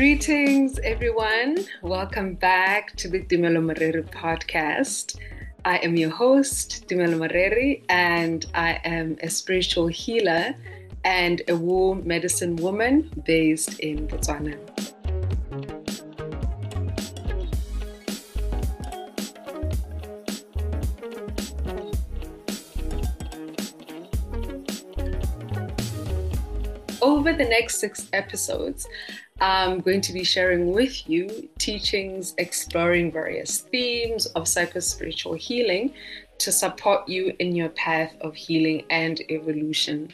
Greetings, everyone. Welcome back to the Tumelo Moreri podcast. I am your host, Tumelo Moreri, and I am a spiritual healer and a womb medicine woman based in Botswana. Over the next six episodes, I'm going to be sharing with you teachings exploring various themes of psychospiritual healing to support you in your path of healing and evolution.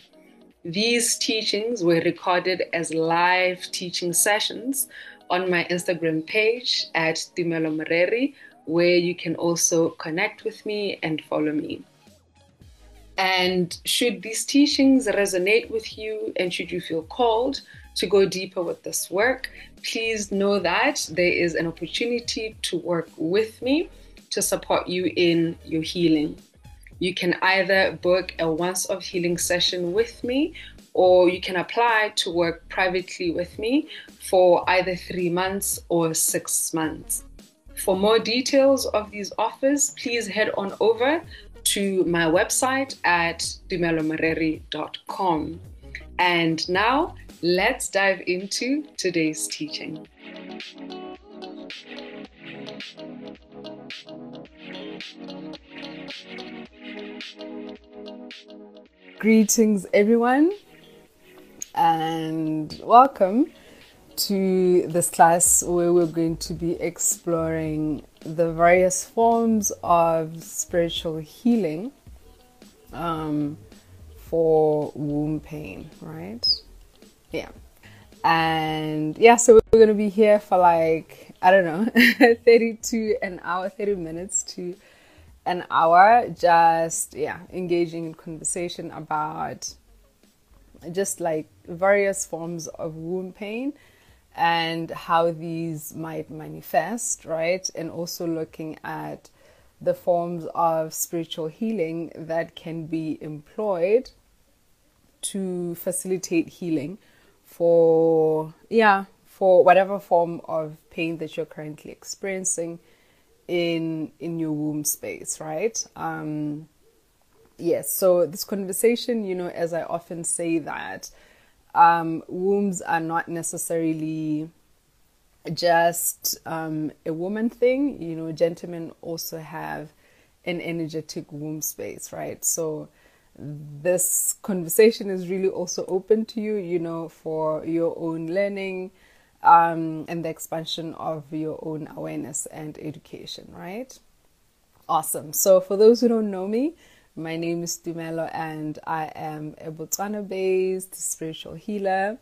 These teachings were recorded as live teaching sessions on my Instagram page at Tumelo Moreri, where you can also connect with me and follow me. And should these teachings resonate with you and should you feel called to go deeper with this work, please know that there is an opportunity to work with me to support you in your healing. You can either book a once off healing session with me or you can apply to work privately with me for either three months or six months. For more details of these offers, please head on over to my website at tumelomoreri.com. And now let's dive into today's teaching. Greetings, everyone, and welcome to this class where we're going to be exploring the various forms of spiritual healing um, for womb pain, right? Yeah. And yeah, so we're going to be here for like, I don't know, 30 to an hour, 30 minutes to an hour, just, yeah, engaging in conversation about just like various forms of womb pain and how these might manifest, right? And also looking at the forms of spiritual healing that can be employed to facilitate healing for, yeah, for whatever form of pain that you're currently experiencing in in your womb space, right? Um, yes. So this conversation, you know, as I often say that um, wombs are not necessarily just um, a woman thing. You know, gentlemen also have an energetic womb space, right? So this conversation is really also open to you, you know, for your own learning um, and the expansion of your own awareness and education, right? Awesome. So for those who don't know me, my name is Tumelo, and I am a Botswana based spiritual healer,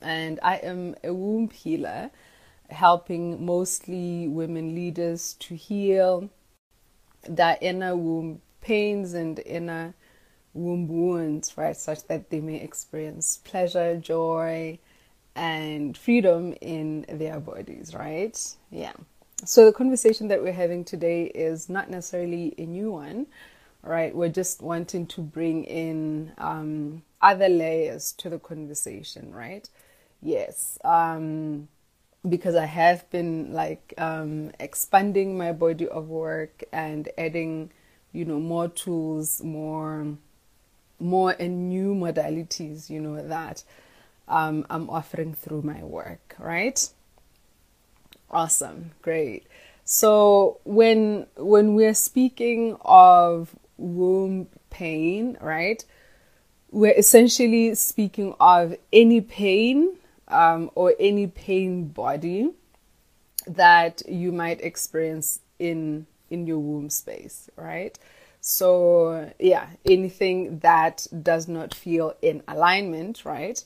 and I am a womb healer, helping mostly women leaders to heal their inner womb pains and inner womb wounds, right, such that they may experience pleasure, joy, and freedom in their bodies, right? Yeah. So, the conversation that we're having today is not necessarily a new one right? We're just wanting to bring in um, other layers to the conversation, right? Yes. Um, because I have been like um, expanding my body of work and adding, you know, more tools, more, more and new modalities, you know, that um, I'm offering through my work, right? Awesome, great. So when when we're speaking of womb pain, right? We're essentially speaking of any pain um, or any pain body that you might experience in in your womb space, right? So yeah, anything that does not feel in alignment, right?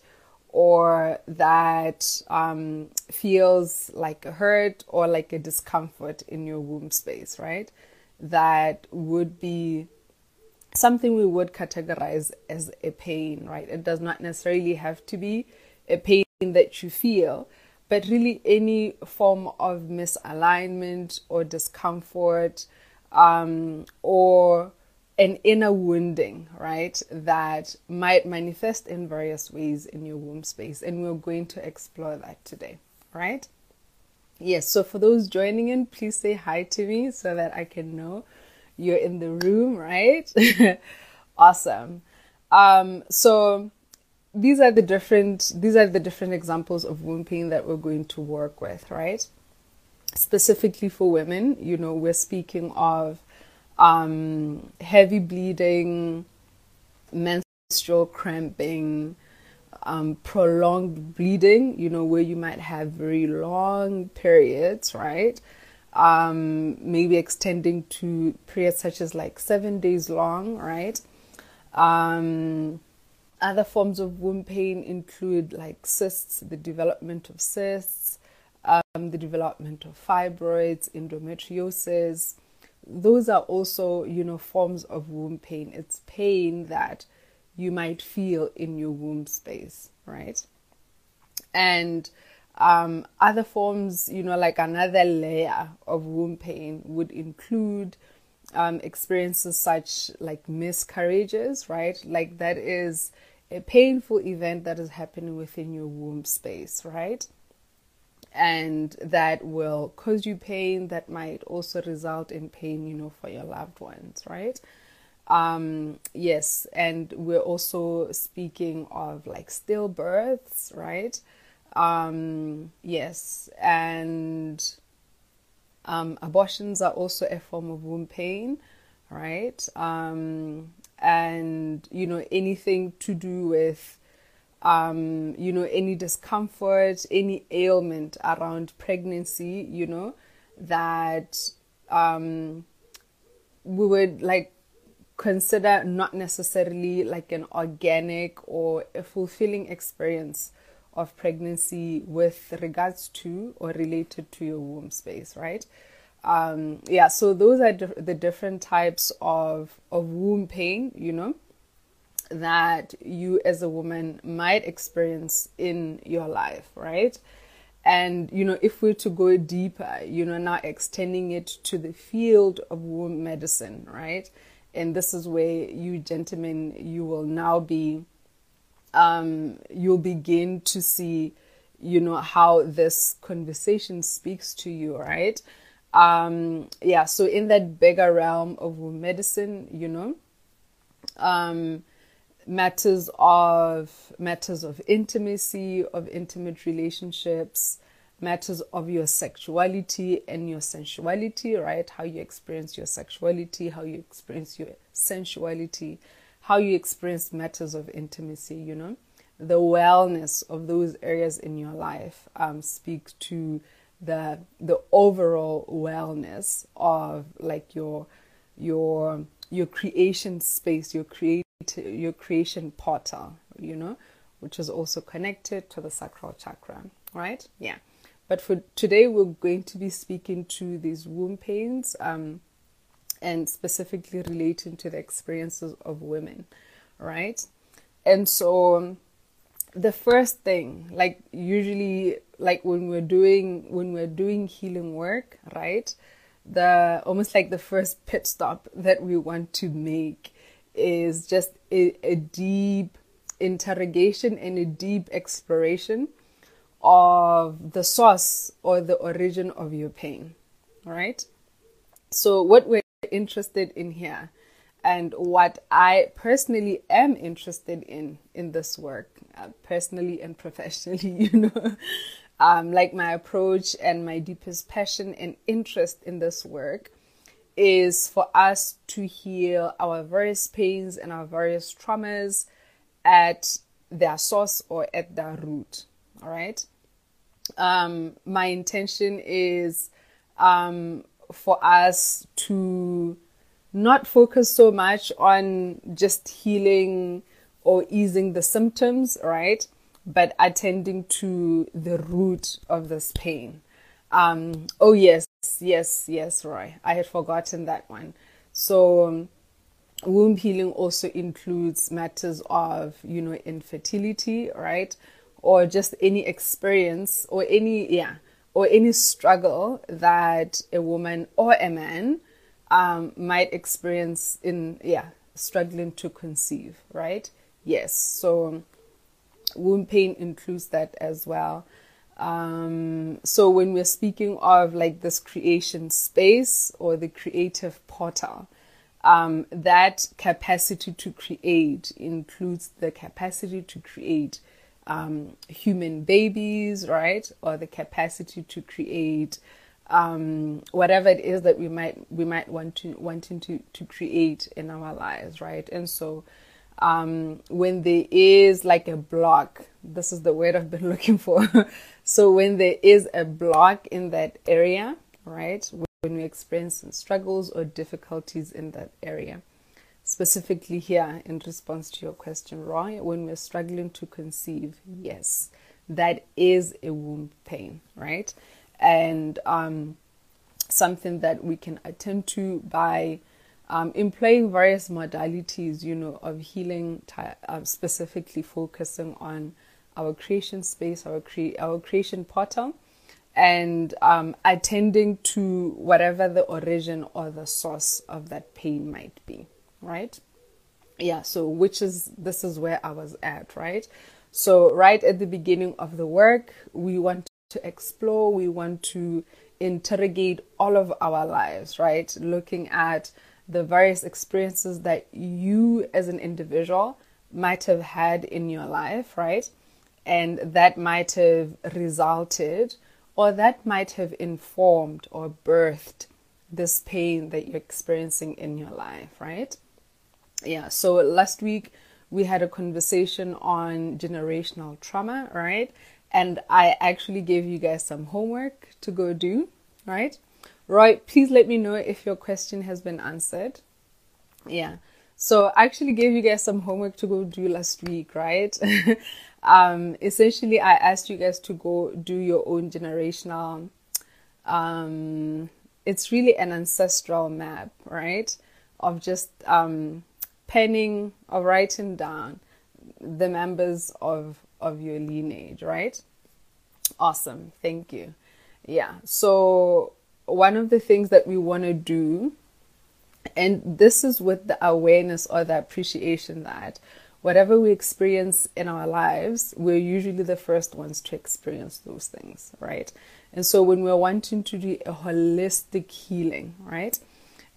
Or that um, feels like a hurt or like a discomfort in your womb space, right? That would be something we would categorize as a pain, right? It does not necessarily have to be a pain that you feel, but really any form of misalignment or discomfort um, or an inner wounding, right, that might manifest in various ways in your womb space. And we're going to explore that today. right? Yes, so for those joining in, please say hi to me so that I can know you're in the room, right? awesome. Um, so these are the different these are the different examples of womb pain that we're going to work with, right? Specifically for women, you know, we're speaking of um, heavy bleeding, menstrual cramping, um, prolonged bleeding, you know, where you might have very long periods, right? Um, maybe extending to periods such as like seven days long, right? Um, other forms of womb pain include like cysts, the development of cysts, um, the development of fibroids, endometriosis. Those are also, you know, forms of womb pain. It's pain that you might feel in your womb space, right? And um, other forms, you know, like another layer of womb pain would include um, experiences such like miscarriages, right? Like that is a painful event that is happening within your womb space, right? And that will cause you pain, that might also result in pain, you know, for your loved ones, right? Um, yes, and we're also speaking of like stillbirths, right? Um, yes, and um, abortions are also a form of womb pain, right? Um, and you know anything to do with um, you know any discomfort, any ailment around pregnancy, you know that um, we would like consider not necessarily like an organic or a fulfilling experience of pregnancy with regards to or related to your womb space, right? Um, yeah, so those are the different types of, of womb pain, you know, that you as a woman might experience in your life, right? And, you know, if we're to go deeper, you know, now extending it to the field of womb medicine, right? and this is where you gentlemen you will now be um, you'll begin to see you know how this conversation speaks to you right um, yeah so in that bigger realm of womb medicine you know um, matters of matters of intimacy of intimate relationships matters of your sexuality and your sensuality, right? How you experience your sexuality, how you experience your sensuality, how you experience matters of intimacy, you know? The wellness of those areas in your life um, speak to the the overall wellness of like your your your creation space, your create your creation portal, you know, which is also connected to the sacral chakra, right? Yeah. But for today, we're going to be speaking to these womb pains um, and specifically relating to the experiences of women, right? And so, um, the first thing, like usually, like when we're doing when we're doing healing work, right? The almost like the first pit stop that we want to make is just a, a deep interrogation and a deep exploration of the source or the origin of your pain. Right. So, what we're interested in here, and what I personally am interested in in this work, uh, personally and professionally, you know, um, like my approach and my deepest passion and interest in this work is for us to heal our various pains and our various traumas at their source or at their root. All right. Um, my intention is um, for us to not focus so much on just healing or easing the symptoms, right? But attending to the root of this pain. Um, oh, yes, yes, yes, Roy. I had forgotten that one. So, um, womb healing also includes matters of, you know, infertility, right? Or just any experience or any, yeah, or any struggle that a woman or a man um, might experience in, yeah, struggling to conceive, right? Yes. So, womb pain includes that as well. Um, so when we're speaking of like this creation space or the creative portal, um, that capacity to create includes the capacity to create um, human babies, right? Or the capacity to create um, whatever it is that we might we might want to wanting to to create in our lives, right? And so um, when there is like a block, this is the word I've been looking for. so when there is a block in that area, right? When we experience struggles or difficulties in that area, specifically here in response to your question, Roy, when we're struggling to conceive, yes, that is a womb pain, right? And um, something that we can attend to by um, employing various modalities, you know, of healing, uh, specifically focusing on our creation space, our cre- our creation portal, and um, attending to whatever the origin or the source of that pain might be, right? Yeah. So, which is this is where I was at, right? So, right at the beginning of the work, we want to explore, we want to interrogate all of our lives, right? Looking at the various experiences that you as an individual might have had in your life, right? And that might have resulted or that might have informed or birthed this pain that you're experiencing in your life, right? Yeah, so last week we had a conversation on generational trauma, right? And I actually gave you guys some homework to go do, right? Right, please let me know if your question has been answered. Yeah. So I actually gave you guys some homework to go do last week, right? um, essentially, I asked you guys to go do your own generational. Um, it's really an ancestral map, right? Of just um, penning or writing down the members of of your lineage, right? Awesome, thank you. Yeah. So one of the things that we want to do, and this is with the awareness or the appreciation that whatever we experience in our lives, we're usually the first ones to experience those things, right? And so when we're wanting to do a holistic healing, right?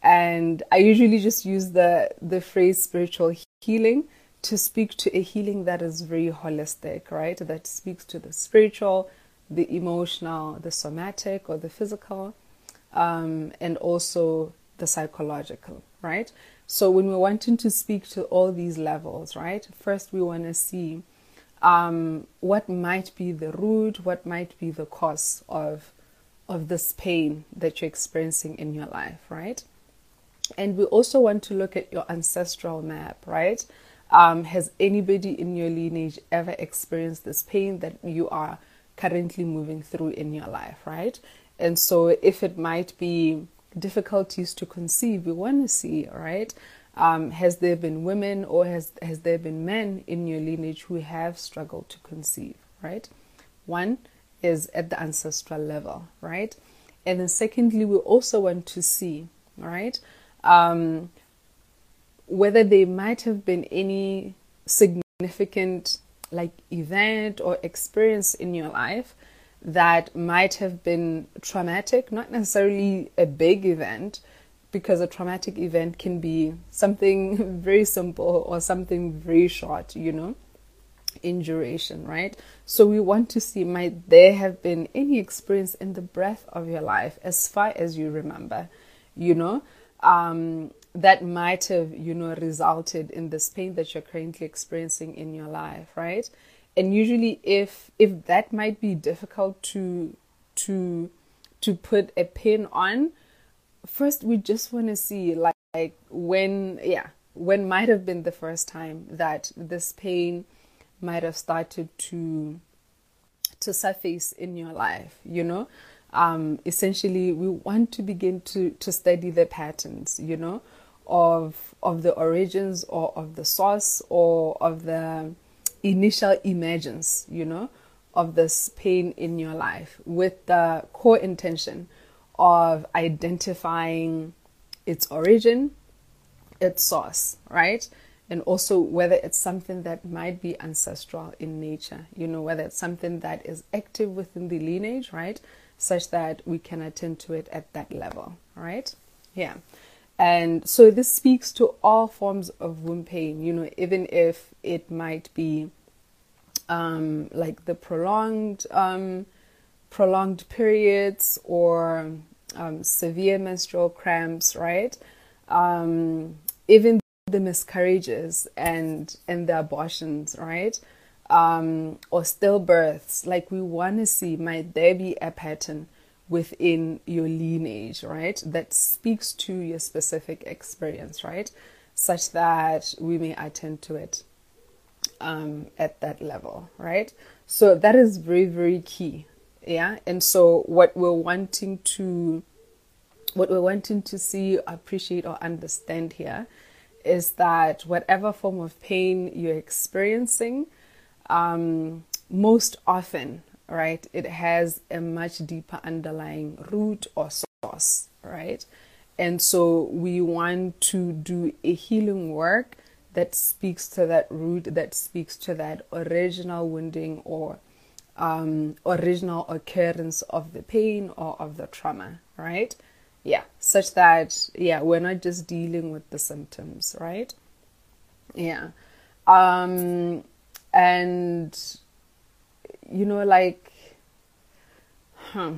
And I usually just use the the phrase spiritual healing to speak to a healing that is very holistic, right? That speaks to the spiritual, the emotional, the somatic, or the physical, um, and also the psychological, right? So when we're wanting to speak to all these levels, right? First, we want to see um, what might be the root, what might be the cause of of this pain that you're experiencing in your life, right? And we also want to look at your ancestral map, right? Um, has anybody in your lineage ever experienced this pain that you are currently moving through in your life, right? And so, if it might be difficulties to conceive, we want to see, right? Um, has there been women or has has there been men in your lineage who have struggled to conceive, right? One is at the ancestral level, right? And then secondly, we also want to see, right, um, whether there might have been any significant like event or experience in your life that might have been traumatic, not necessarily a big event, because a traumatic event can be something very simple or something very short, you know, in duration, right? So we want to see might there have been any experience in the breath of your life as far as you remember, you know, um, that might have, you know, resulted in this pain that you're currently experiencing in your life, right? And usually if if that might be difficult to to to put a pin on first we just want to see like, like when yeah when might have been the first time that this pain might have started to to surface in your life you know? Um, essentially we want to begin to to study the patterns you know of of the origins or of the source or of the initial emergence, you know, of this pain in your life with the core intention of identifying its origin, its source, right? and also whether it's something that might be ancestral in nature, you know, whether it's something that is active within the lineage, right? Such that we can attend to it at that level, right? Yeah. And so this speaks to all forms of womb pain, you know, even if it might be um, like the prolonged um, prolonged periods or um, severe menstrual cramps, right? Um, even the miscarriages and and the abortions, right? Um, or stillbirths, like we want to see, might there be a pattern within your lineage, right? That speaks to your specific experience, right? Such that we may attend to it um, at that level, right? So that is very, very key. Yeah. And so what we're wanting to what we're wanting to see, appreciate, or understand here is that whatever form of pain you're experiencing, um, most often, right, it has a much deeper underlying root or source, right? And so we want to do a healing work that speaks to that root, that speaks to that original wounding or um, original occurrence of the pain or of the trauma, right? Yeah, such that, yeah, we're not just dealing with the symptoms, right? Yeah. Um, and, you know, like, huh,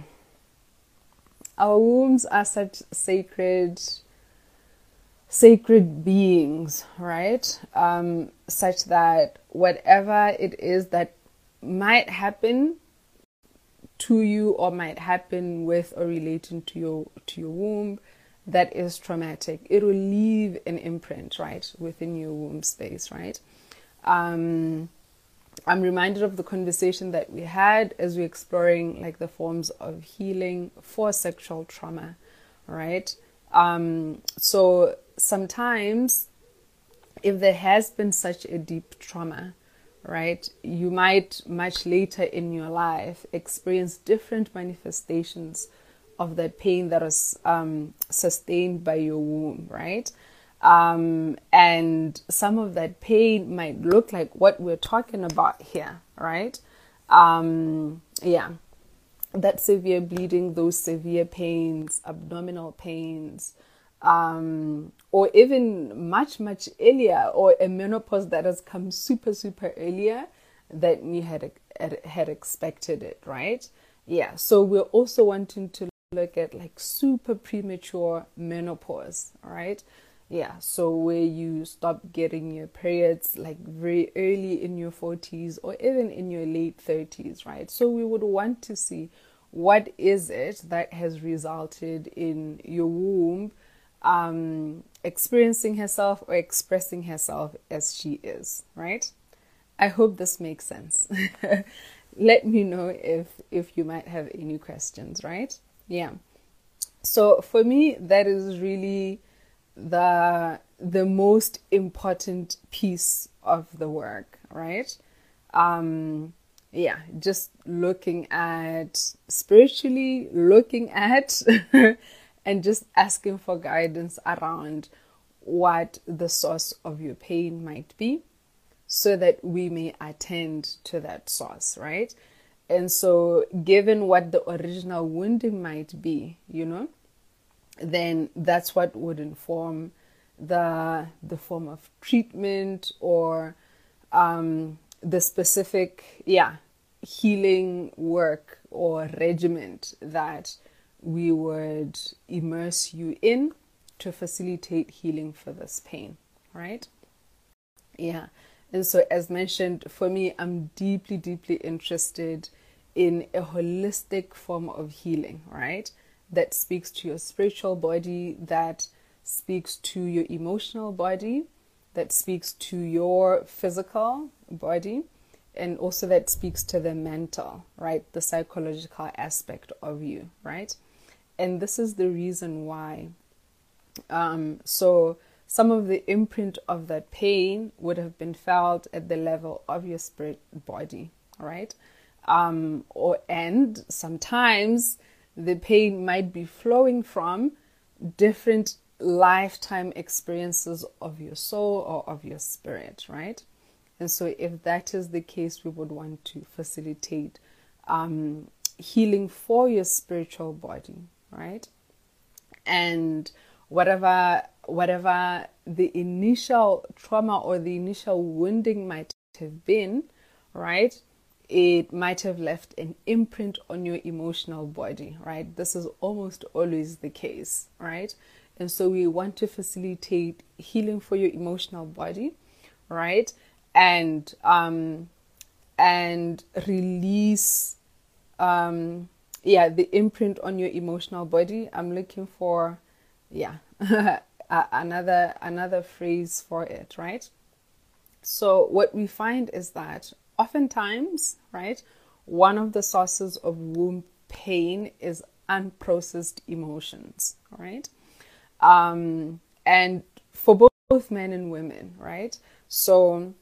our wombs are such sacred sacred beings, right? Um, such that whatever it is that might happen to you or might happen with or relating to your to your womb that is traumatic it will leave an imprint right within your womb space right um, i'm reminded of the conversation that we had as we're exploring like the forms of healing for sexual trauma right um, so sometimes if there has been such a deep trauma right? You might much later in your life experience different manifestations of that pain that was um, sustained by your womb, right? Um, and some of that pain might look like what we're talking about here, right? Um, yeah, that severe bleeding, those severe pains, abdominal pains, um, or even much, much earlier, or a menopause that has come super, super earlier than you had, had expected it, right? Yeah, so we're also wanting to look at like super premature menopause, right? Yeah, so where you stop getting your periods like very early in your 40s or even in your late 30s, right? So we would want to see what is it that has resulted in your womb um, experiencing herself or expressing herself as she is, right? I hope this makes sense. Let me know if if you might have any questions, right? Yeah. So for me, that is really the the most important piece of the work, right? Um, yeah, just looking at spiritually, looking at and just asking for guidance around what the source of your pain might be so that we may attend to that source, right? And so, given what the original wounding might be, you know, then that's what would inform the the form of treatment or um, the specific, yeah, healing work or regiment that we would immerse you in to facilitate healing for this pain, right? Yeah. And so, as mentioned, for me, I'm deeply, deeply interested in a holistic form of healing, right? That speaks to your spiritual body, that speaks to your emotional body, that speaks to your physical body, and also that speaks to the mental, right? The psychological aspect of you, right? and this is the reason why. Um, so some of the imprint of that pain would have been felt at the level of your spirit body, right? Um, or and sometimes the pain might be flowing from different lifetime experiences of your soul or of your spirit, right? And so, if that is the case, we would want to facilitate um, healing for your spiritual body, right? And whatever whatever the initial trauma or the initial wounding might have been, right? It might have left an imprint on your emotional body, right? This is almost always the case, right? And so we want to facilitate healing for your emotional body, right? And um and release um yeah, the imprint on your emotional body. I'm looking for yeah, another another phrase for it, right? So what we find is that oftentimes, right, one of the sources of womb pain is unprocessed emotions, right? Um, and for both, both men and women, right? So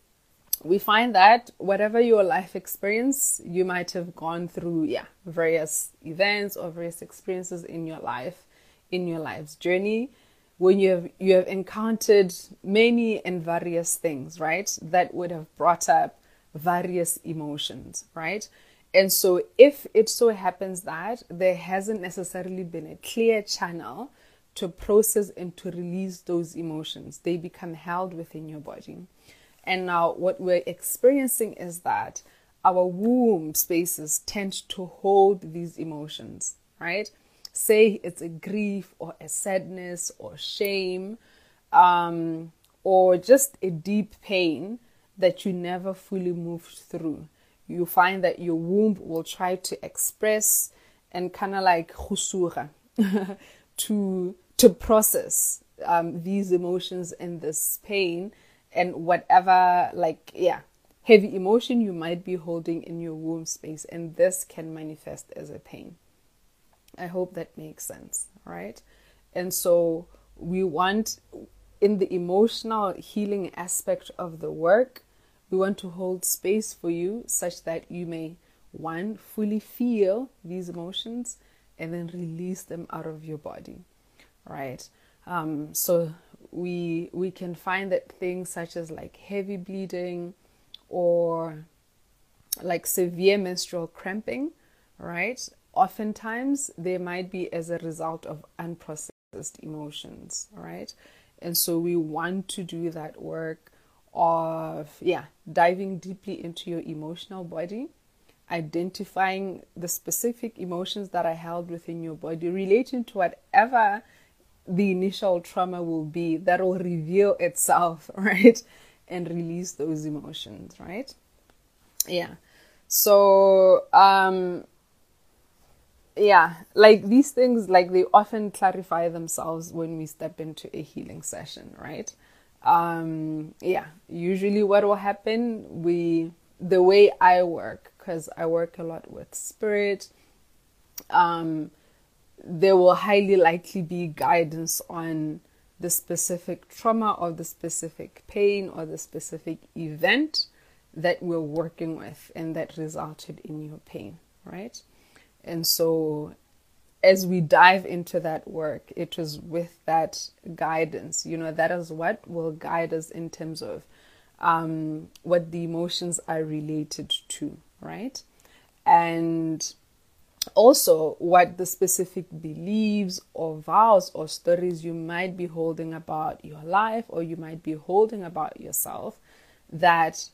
we find that whatever your life experience, you might have gone through, yeah, various events or various experiences in your life, in your life's journey, when you have you have encountered many and various things, right? That would have brought up various emotions, right? And so if it so happens that there hasn't necessarily been a clear channel to process and to release those emotions. They become held within your body. And now, what we're experiencing is that our womb spaces tend to hold these emotions, right? Say it's a grief or a sadness or shame um, or just a deep pain that you never fully moved through. You find that your womb will try to express and kind of like to to process um, these emotions and this pain and whatever like yeah heavy emotion you might be holding in your womb space and this can manifest as a pain i hope that makes sense right and so we want in the emotional healing aspect of the work we want to hold space for you such that you may one fully feel these emotions and then release them out of your body right? Um, so we we can find that things such as like heavy bleeding or like severe menstrual cramping, right? Oftentimes they might be as a result of unprocessed emotions, right? And so we want to do that work of yeah, diving deeply into your emotional body, identifying the specific emotions that are held within your body, relating to whatever the initial trauma will be that will reveal itself, right? And release those emotions, right? Yeah. So, um, yeah, like these things, like they often clarify themselves when we step into a healing session, right? Um, yeah, usually what will happen, we, the way I work, because I work a lot with spirit, um, there will highly likely be guidance on the specific trauma or the specific pain or the specific event that we're working with and that resulted in your pain, right? And so as we dive into that work, it is with that guidance, you know, that is what will guide us in terms of um, what the emotions are related to, right? And also what the specific beliefs or vows or stories you might be holding about your life or you might be holding about yourself that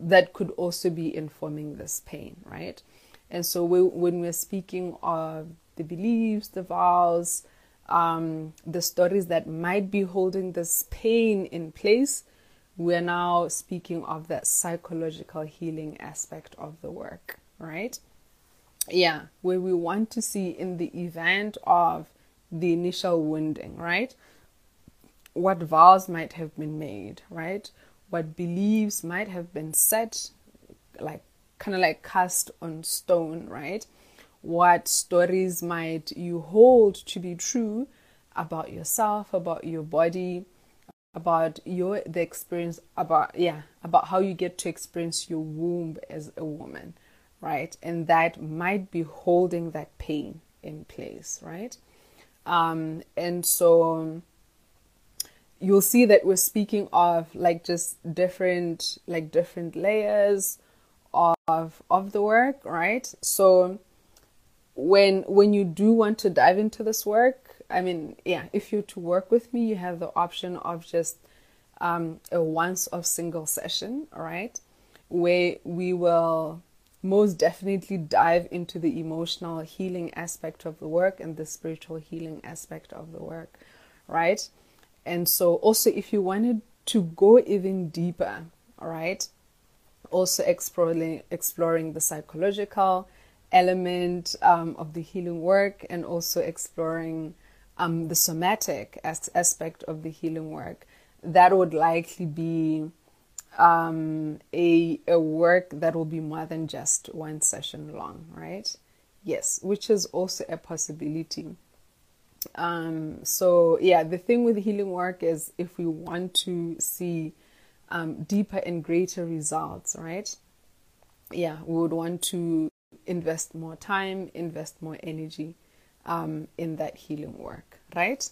that could also be informing this pain right and so we, when we're speaking of the beliefs the vows um, the stories that might be holding this pain in place we're now speaking of that psychological healing aspect of the work right yeah, where we want to see in the event of the initial wounding, right? What vows might have been made, right? What beliefs might have been set, like kind of like cast on stone, right? What stories might you hold to be true about yourself, about your body, about your the experience about yeah, about how you get to experience your womb as a woman right? And that might be holding that pain in place, right? Um, and so, you'll see that we're speaking of like just different like different layers of of the work, right? So when when you do want to dive into this work, I mean, yeah, if you're to work with me, you have the option of just um, a once of single session, right, where we will most definitely dive into the emotional healing aspect of the work and the spiritual healing aspect of the work, right? And so, also, if you wanted to go even deeper, all right, also exploring exploring the psychological element um, of the healing work and also exploring um, the somatic as- aspect of the healing work that would likely be um, a, a work that will be more than just one session long, right? Yes, which is also a possibility. Um, so, yeah, the thing with healing work is if we want to see um, deeper and greater results, right? Yeah, we would want to invest more time, invest more energy um, in that healing work, right?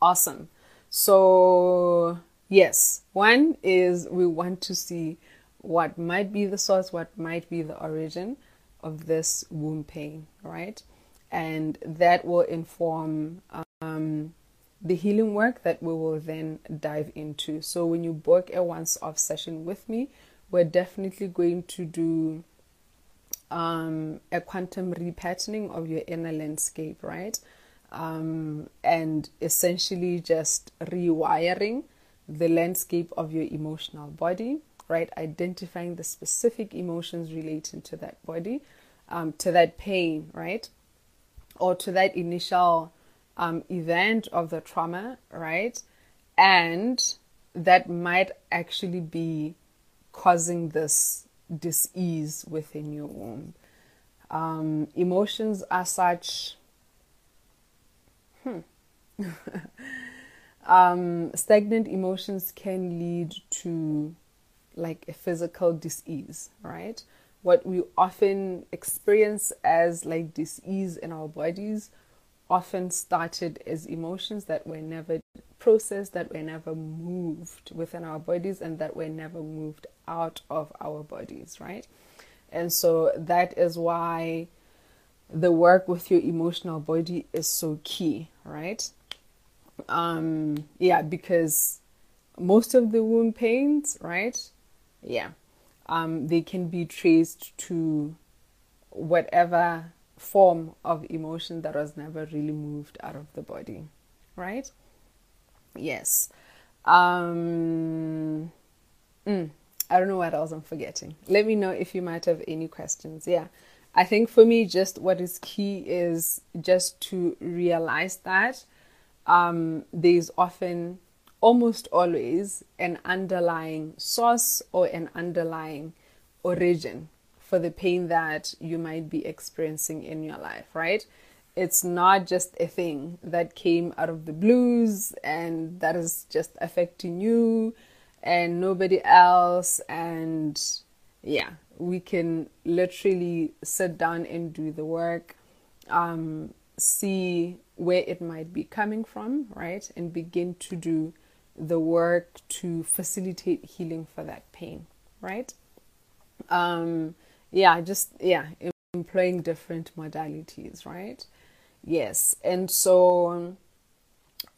Awesome. So, yes, one is we want to see what might be the source, what might be the origin of this womb pain, right? And that will inform um, the healing work that we will then dive into. So, when you book a once off session with me, we're definitely going to do um, a quantum repatterning of your inner landscape, right? Um, and essentially just rewiring the landscape of your emotional body, right? Identifying the specific emotions relating to that body, um, to that pain, right? Or to that initial um, event of the trauma, right? And that might actually be causing this dis-ease within your womb. Um, emotions are such. Hmm. um, stagnant emotions can lead to like a physical dis-ease, right? What we often experience as like dis-ease in our bodies often started as emotions that were never processed, that were never moved within our bodies, and that were never moved out of our bodies, right? And so that is why the work with your emotional body is so key, right? Um, yeah, because most of the wound pains, right? Yeah, um, they can be traced to whatever form of emotion that was never really moved out of the body, right? Yes. Um, mm, I don't know what else I'm forgetting. Let me know if you might have any questions. Yeah. I think for me, just what is key is just to realize that um, there's often, almost always, an underlying source or an underlying origin for the pain that you might be experiencing in your life, right? It's not just a thing that came out of the blues and that is just affecting you and nobody else. And yeah, we can literally sit down and do the work, um, see where it might be coming from, right? And begin to do the work to facilitate healing for that pain, right? Um, yeah, just yeah, employing different modalities, right? Yes, and so um,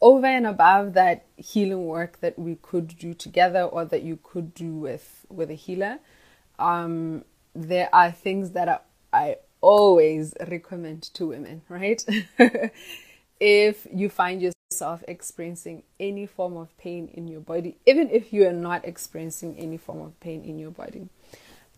over and above that healing work that we could do together or that you could do with with a healer um, there are things that I, I always recommend to women right if you find yourself experiencing any form of pain in your body even if you are not experiencing any form of pain in your body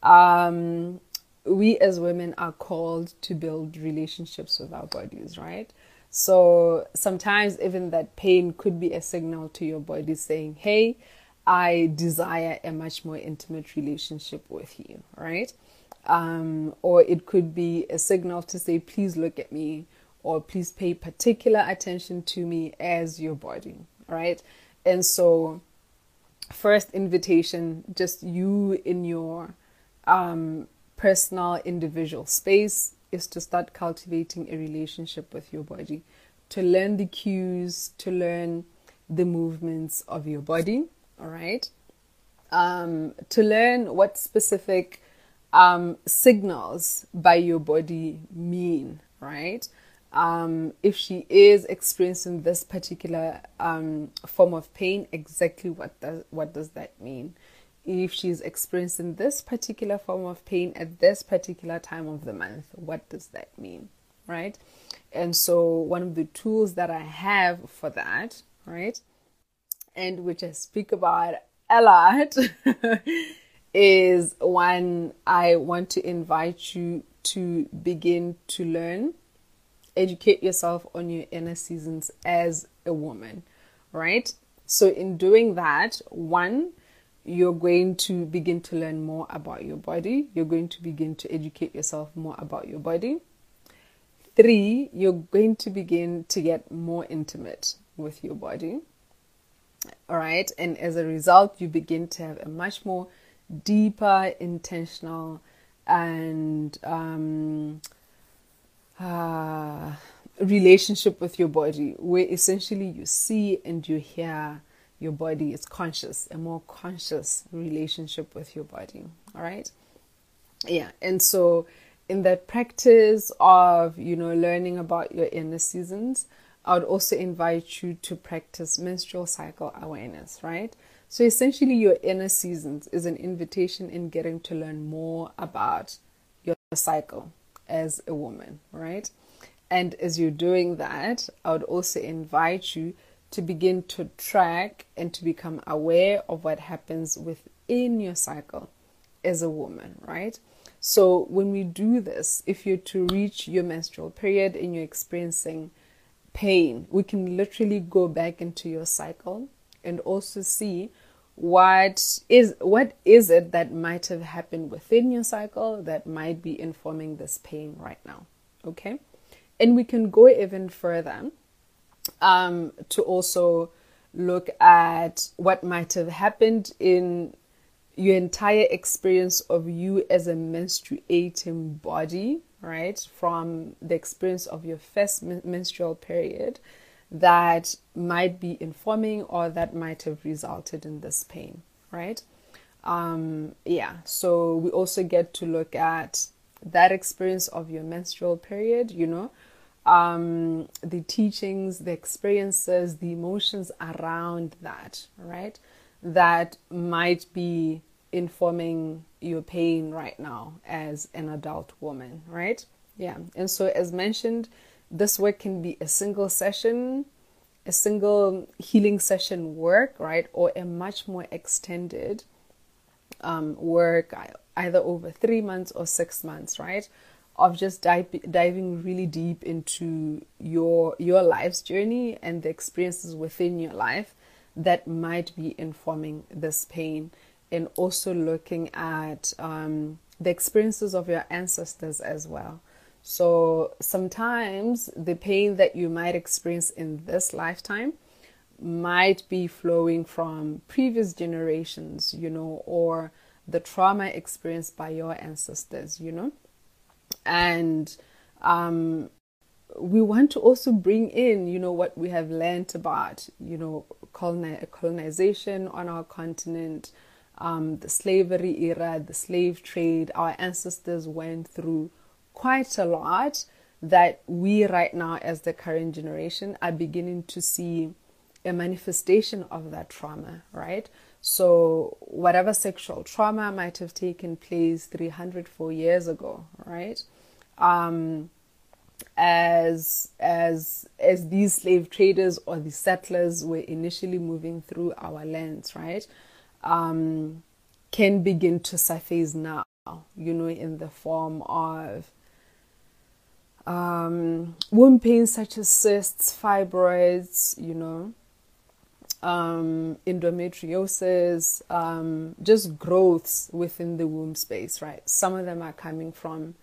um, we as women are called to build relationships with our bodies right so sometimes even that pain could be a signal to your body saying, hey, I desire a much more intimate relationship with you, right? Um, or it could be a signal to say, please look at me, or please pay particular attention to me as your body, right? And so, first invitation, just you in your um, personal individual space, is to start cultivating a relationship with your body, to learn the cues, to learn the movements of your body. All right. Um, to learn what specific um, signals by your body mean, right? Um, if she is experiencing this particular um, form of pain, exactly what does what does that mean? If she's experiencing this particular form of pain at this particular time of the month, what does that mean, right? And so, one of the tools that I have for that, right, and which I speak about a lot, is one I want to invite you to begin to learn, educate yourself on your inner seasons as a woman, right? So, in doing that, one, you're going to begin to learn more about your body. You're going to begin to educate yourself more about your body. Three, you're going to begin to get more intimate with your body. All right. And as a result, you begin to have a much more deeper, intentional, and um, uh, relationship with your body, where essentially you see and you hear your body. It's conscious, a more conscious relationship with your body. All right. Yeah. And so, in that practice of, you know, learning about your inner seasons, I would also invite you to practice menstrual cycle awareness, right? So essentially, your inner seasons is an invitation in getting to learn more about your cycle as a woman, right? And as you're doing that, I would also invite you to begin to track and to become aware of what happens within your cycle as a woman, right? So when we do this, if you're to reach your menstrual period and you're experiencing pain, we can literally go back into your cycle and also see what is what is it that might have happened within your cycle that might be informing this pain right now okay and we can go even further um, to also look at what might have happened in your entire experience of you as a menstruating body right from the experience of your first menstrual period that might be informing or that might have resulted in this pain, right? Um, yeah, so we also get to look at that experience of your menstrual period, you know, um, the teachings, the experiences, the emotions around that, right? That might be informing your pain right now as an adult woman, right? Yeah, and so as mentioned, this work can be a single session, a single healing session work, right? Or a much more extended um, work, either over three months or six months, right? Of just dive, diving really deep into your your life's journey and the experiences within your life that might be informing this pain, and also looking at um, the experiences of your ancestors as well. So sometimes the pain that you might experience in this lifetime might be flowing from previous generations, you know, or the trauma experienced by your ancestors, you know. And um, we want to also bring in, you know, what we have learned about, you know, colonization on our continent, um, the slavery era, the slave trade. Our ancestors went through quite a lot that we right now as the current generation are beginning to see a manifestation of that trauma, right? So whatever sexual trauma might have taken place 304 years ago, right? Um, as as as these slave traders or the settlers were initially moving through our lands, right? Um, can begin to surface now, you know, in the form of um, womb pains such as cysts, fibroids, you know, um, endometriosis, um, just growths within the womb space, right? Some of them are coming from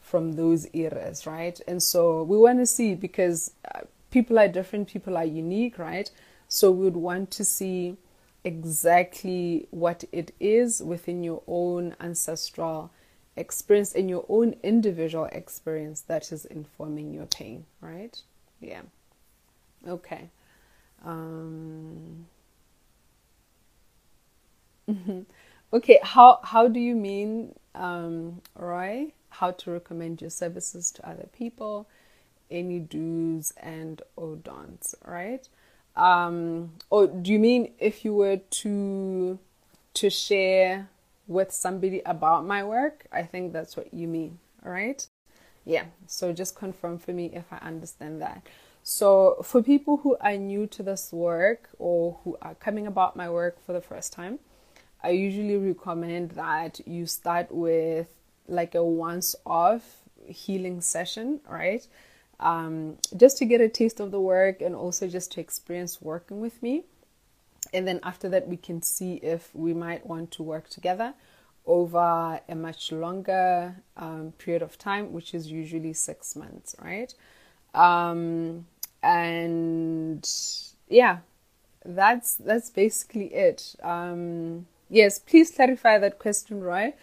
from those eras, right? And so we want to see because uh, people are different, people are unique, right? So we would want to see exactly what it is within your own ancestral experience in your own individual experience that is informing your pain, right? Yeah. Okay. Um, okay, how how do you mean, um, Roy? How to recommend your services to other people? Any do's and or don'ts, right? Um, or do you mean if you were to to share with somebody about my work? I think that's what you mean, right? Yeah. So just confirm for me if I understand that. So, for people who are new to this work or who are coming about my work for the first time, I usually recommend that you start with like a once off healing session, right? Um, just to get a taste of the work and also just to experience working with me. And then after that, we can see if we might want to work together over a much longer um, period of time, which is usually six months, right? Um, and yeah, that's that's basically it. Um, yes, please clarify that question, Roy,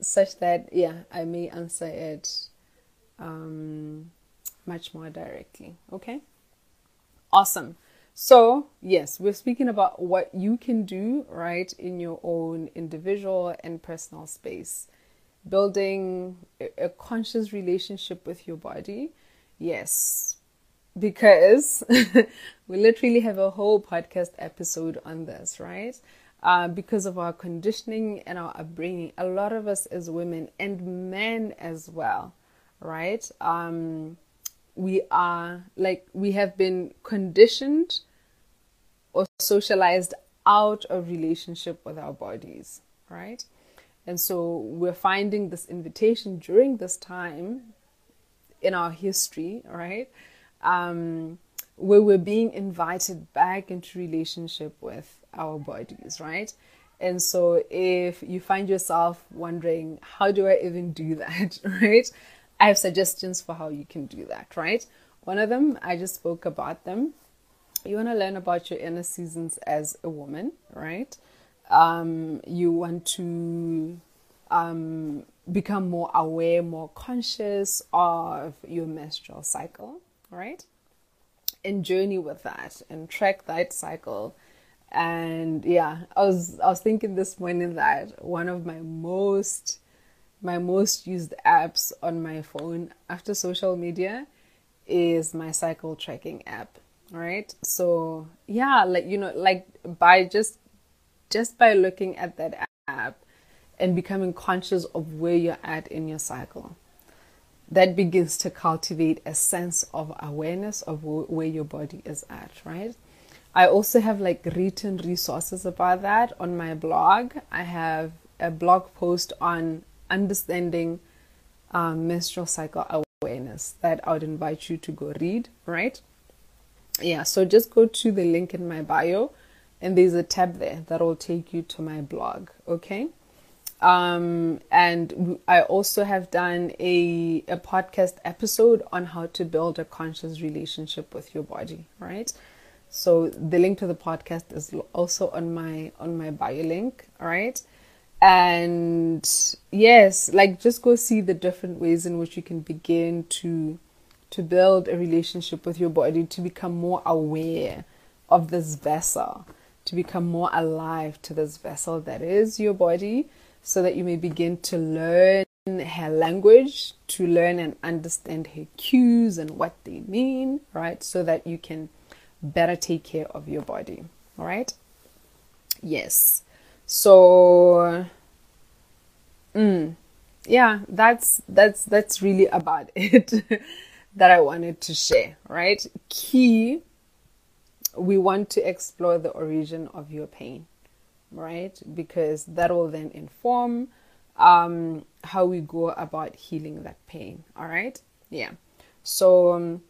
such that yeah, I may answer it um, much more directly. Okay, awesome. So, yes, we're speaking about what you can do right in your own individual and personal space. Building a, a conscious relationship with your body. Yes, because we literally have a whole podcast episode on this, right? Uh, because of our conditioning and our upbringing, a lot of us as women and men as well, right? Um, we are like we have been conditioned or socialized out of relationship with our bodies, right? And so we're finding this invitation during this time in our history, right? Um, where we're being invited back into relationship with our bodies, right? And so if you find yourself wondering, how do I even do that, right? I have suggestions for how you can do that, right? One of them, I just spoke about them. You want to learn about your inner seasons as a woman, right? Um, you want to um, become more aware, more conscious of your menstrual cycle, right? And journey with that and track that cycle. And yeah, I was I was thinking this morning that one of my most my most used apps on my phone after social media is my cycle tracking app right so yeah like you know like by just just by looking at that app and becoming conscious of where you're at in your cycle that begins to cultivate a sense of awareness of where your body is at right i also have like written resources about that on my blog i have a blog post on understanding um, menstrual cycle awareness that I would invite you to go read, right? Yeah, so just go to the link in my bio and there's a tab there that will take you to my blog, okay? Um, and I also have done a, a podcast episode on how to build a conscious relationship with your body, right? So the link to the podcast is also on my on my bio link, right? and yes like just go see the different ways in which you can begin to to build a relationship with your body to become more aware of this vessel to become more alive to this vessel that is your body so that you may begin to learn her language to learn and understand her cues and what they mean right so that you can better take care of your body all right yes so, mm, yeah, that's that's that's really about it that I wanted to share. Right, key. We want to explore the origin of your pain, right? Because that will then inform um, how we go about healing that pain. All right, yeah. So, um,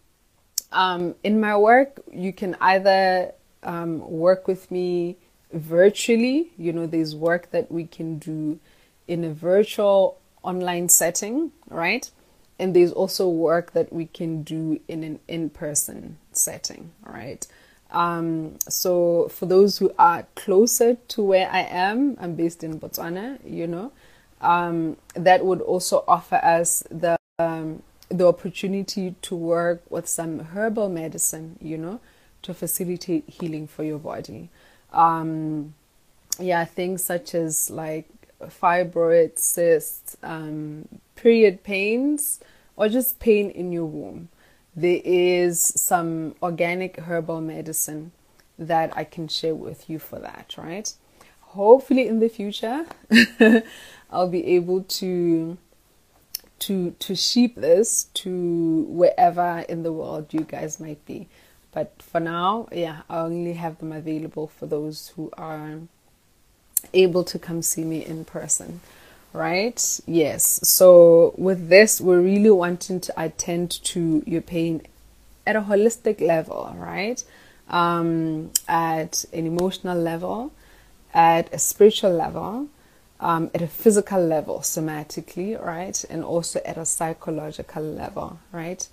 um in my work, you can either um, work with me virtually. You know, there's work that we can do in a virtual online setting, right? And there's also work that we can do in an in person setting, right? Um, so, for those who are closer to where I am, I'm based in Botswana, you know, um, that would also offer us the um, the opportunity to work with some herbal medicine, you know, to facilitate healing for your body. Um, yeah, things such as like fibroids, cysts, um, period pains, or just pain in your womb. There is some organic herbal medicine that I can share with you for that, right? Hopefully, in the future, I'll be able to to to sheep this to wherever in the world you guys might be. But for now, yeah, I only have them available for those who are able to come see me in person. Right? Yes. So with this, we're really wanting to attend to your pain at a holistic level, right? Um, at an emotional level, at a spiritual level, um, at a physical level, somatically, right? And also at a psychological level, right?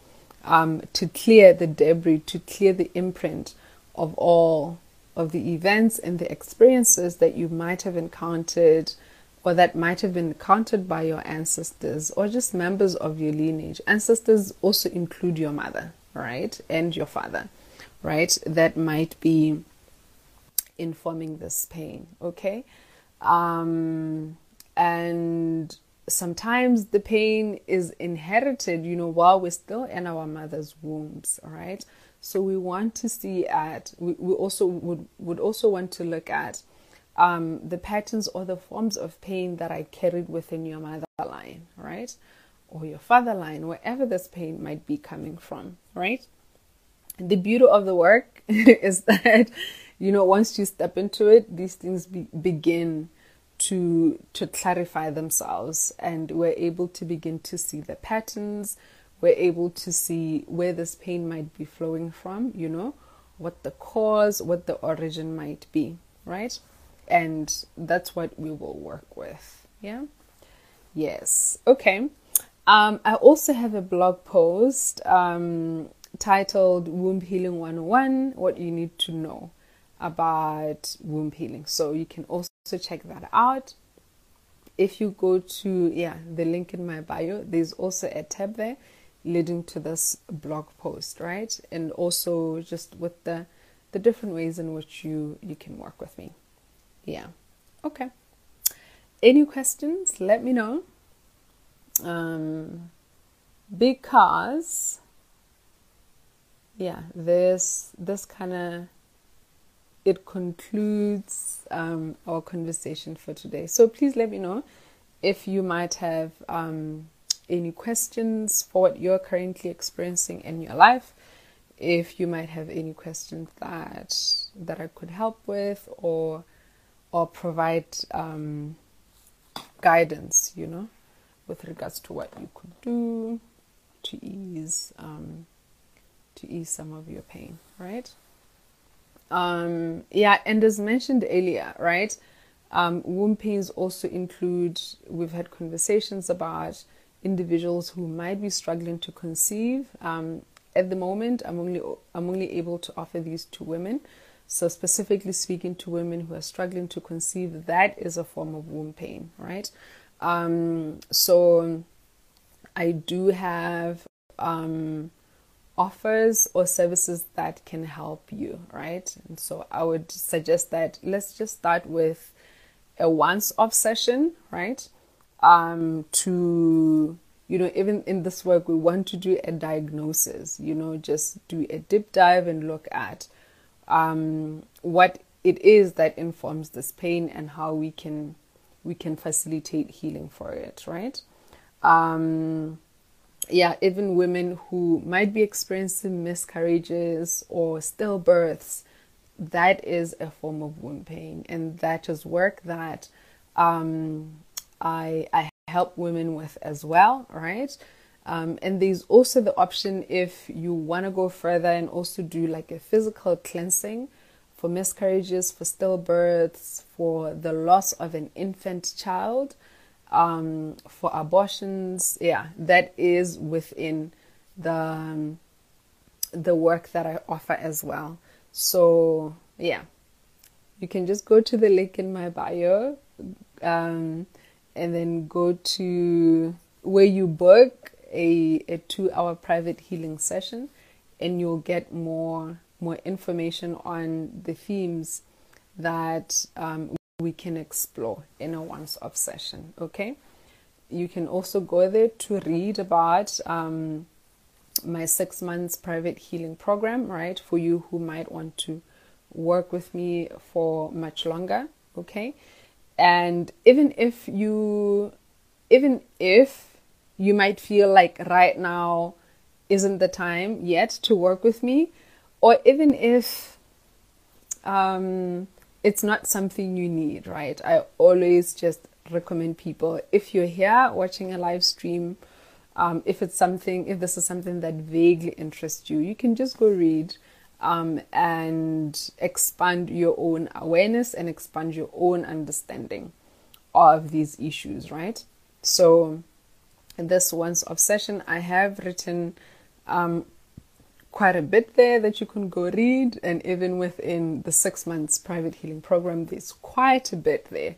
Um, to clear the debris, to clear the imprint of all of the events and the experiences that you might have encountered or that might have been counted by your ancestors or just members of your lineage. Ancestors also include your mother, right? And your father, right? That might be informing this pain, okay? Um, and sometimes the pain is inherited, you know, while we're still in our mother's wombs, all right? So we want to see at, we, we also would, would also want to look at um, the patterns or the forms of pain that I carried within your mother line, right? Or your father line, wherever this pain might be coming from, right? The beauty of the work is that you know once you step into it these things be, begin to to clarify themselves and we're able to begin to see the patterns we're able to see where this pain might be flowing from you know what the cause what the origin might be right and that's what we will work with yeah yes okay um, i also have a blog post um, titled womb healing 101 what you need to know about womb healing. So you can also check that out. If you go to yeah, the link in my bio, there's also a tab there leading to this blog post, right? And also just with the the different ways in which you you can work with me. Yeah. Okay. Any questions? Let me know. Um because yeah, this this kind of it concludes um, our conversation for today. So please let me know if you might have um, any questions for what you're currently experiencing in your life. If you might have any questions that that I could help with, or or provide um, guidance, you know, with regards to what you could do to ease um, to ease some of your pain, right? Um, yeah, and as mentioned earlier, right? Um, womb pains also include, we've had conversations about individuals who might be struggling to conceive. Um, at the moment, I'm only, I'm only able to offer these to women. So, specifically speaking to women who are struggling to conceive, that is a form of womb pain, right? Um, so, I do have um, offers or services that can help you, right? And so I would suggest that let's just start with a once off session, right? Um, to, you know, even in this work, we want to do a diagnosis, you know, just do a deep dive and look at um, what it is that informs this pain and how we can we can facilitate healing for it, right? Um, yeah, even women who might be experiencing miscarriages or stillbirths, that is a form of womb pain, and that is work that um, I I help women with as well, right? Um, and there's also the option if you want to go further and also do like a physical cleansing for miscarriages, for stillbirths, for the loss of an infant child um, for abortions. Yeah, that is within the um, the work that I offer as well. So yeah, you can just go to the link in my bio, um, and then go to where you book a, a two hour private healing session, and you'll get more more information on the themes that um, we can explore in a once off session. Okay, you can also go there to read about um, my six months private healing program, right? For you who might want to work with me for much longer. Okay, and even if you, even if you might feel like right now isn't the time yet to work with me, or even if um, it's not something you need, right? I always just recommend people if you're here watching a live stream, um, if it's something, if this is something that vaguely interests you, you can just go read um, and expand your own awareness and expand your own understanding of these issues, right? So, this once off session, I have written um, quite a bit there that you can go read, and even within the six months private healing program, there's quite a bit there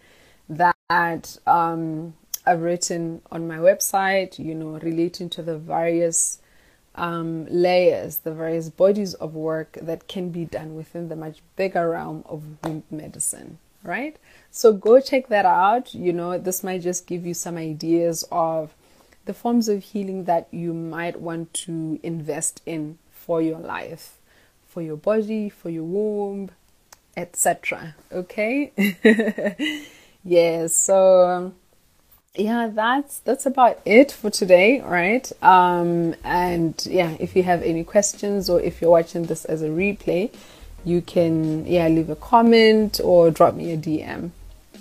that um, I've written on my website, you know, relating to the various um, layers, the various bodies of work that can be done within the much bigger realm of womb medicine, right? So go check that out. You know, this might just give you some ideas of the forms of healing that you might want to invest in for your life, for your body, for your womb, etc. Okay? yeah, so um, yeah, that's that's about it for today, right? Um and yeah, if you have any questions or if you're watching this as a replay, you can yeah, leave a comment or drop me a DM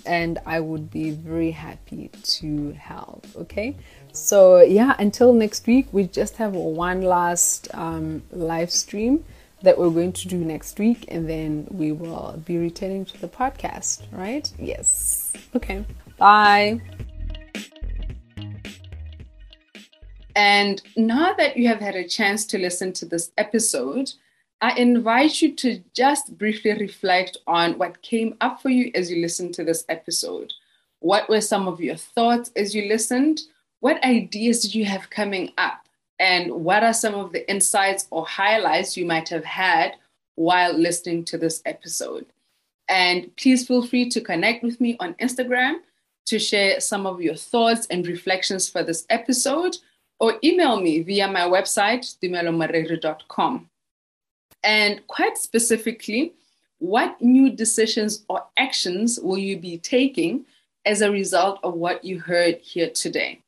and I would be very happy to help, okay? So, yeah, until next week, we just have one last um, live stream that we're going to do next week, and then we will be returning to the podcast, right? Yes. Okay. Bye. And now that you have had a chance to listen to this episode, I invite you to just briefly reflect on what came up for you as you listened to this episode. What were some of your thoughts as you listened? What ideas did you have coming up? And what are some of the insights or highlights you might have had while listening to this episode? And please feel free to connect with me on Instagram to share some of your thoughts and reflections for this episode, or email me via my website, dumelomarere.com. And quite specifically, what new decisions or actions will you be taking as a result of what you heard here today?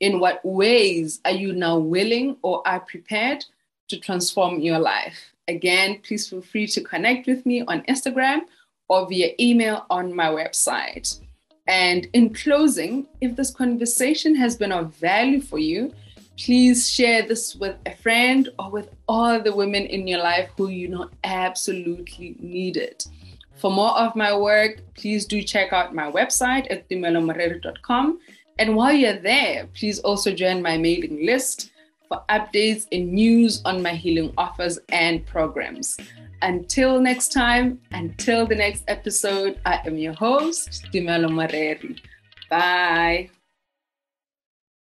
In what ways are you now willing or are prepared to transform your life? Again, please feel free to connect with me on Instagram or via email on my website. And in closing, if this conversation has been of value for you, please share this with a friend or with all the women in your life who you know absolutely need it. For more of my work, please do check out my website at dumelomorere.com and while you're there, please also join my mailing list for updates and news on my healing offers and programs. Until next time, until the next episode, I am your host, Dimelo Mareri. Bye.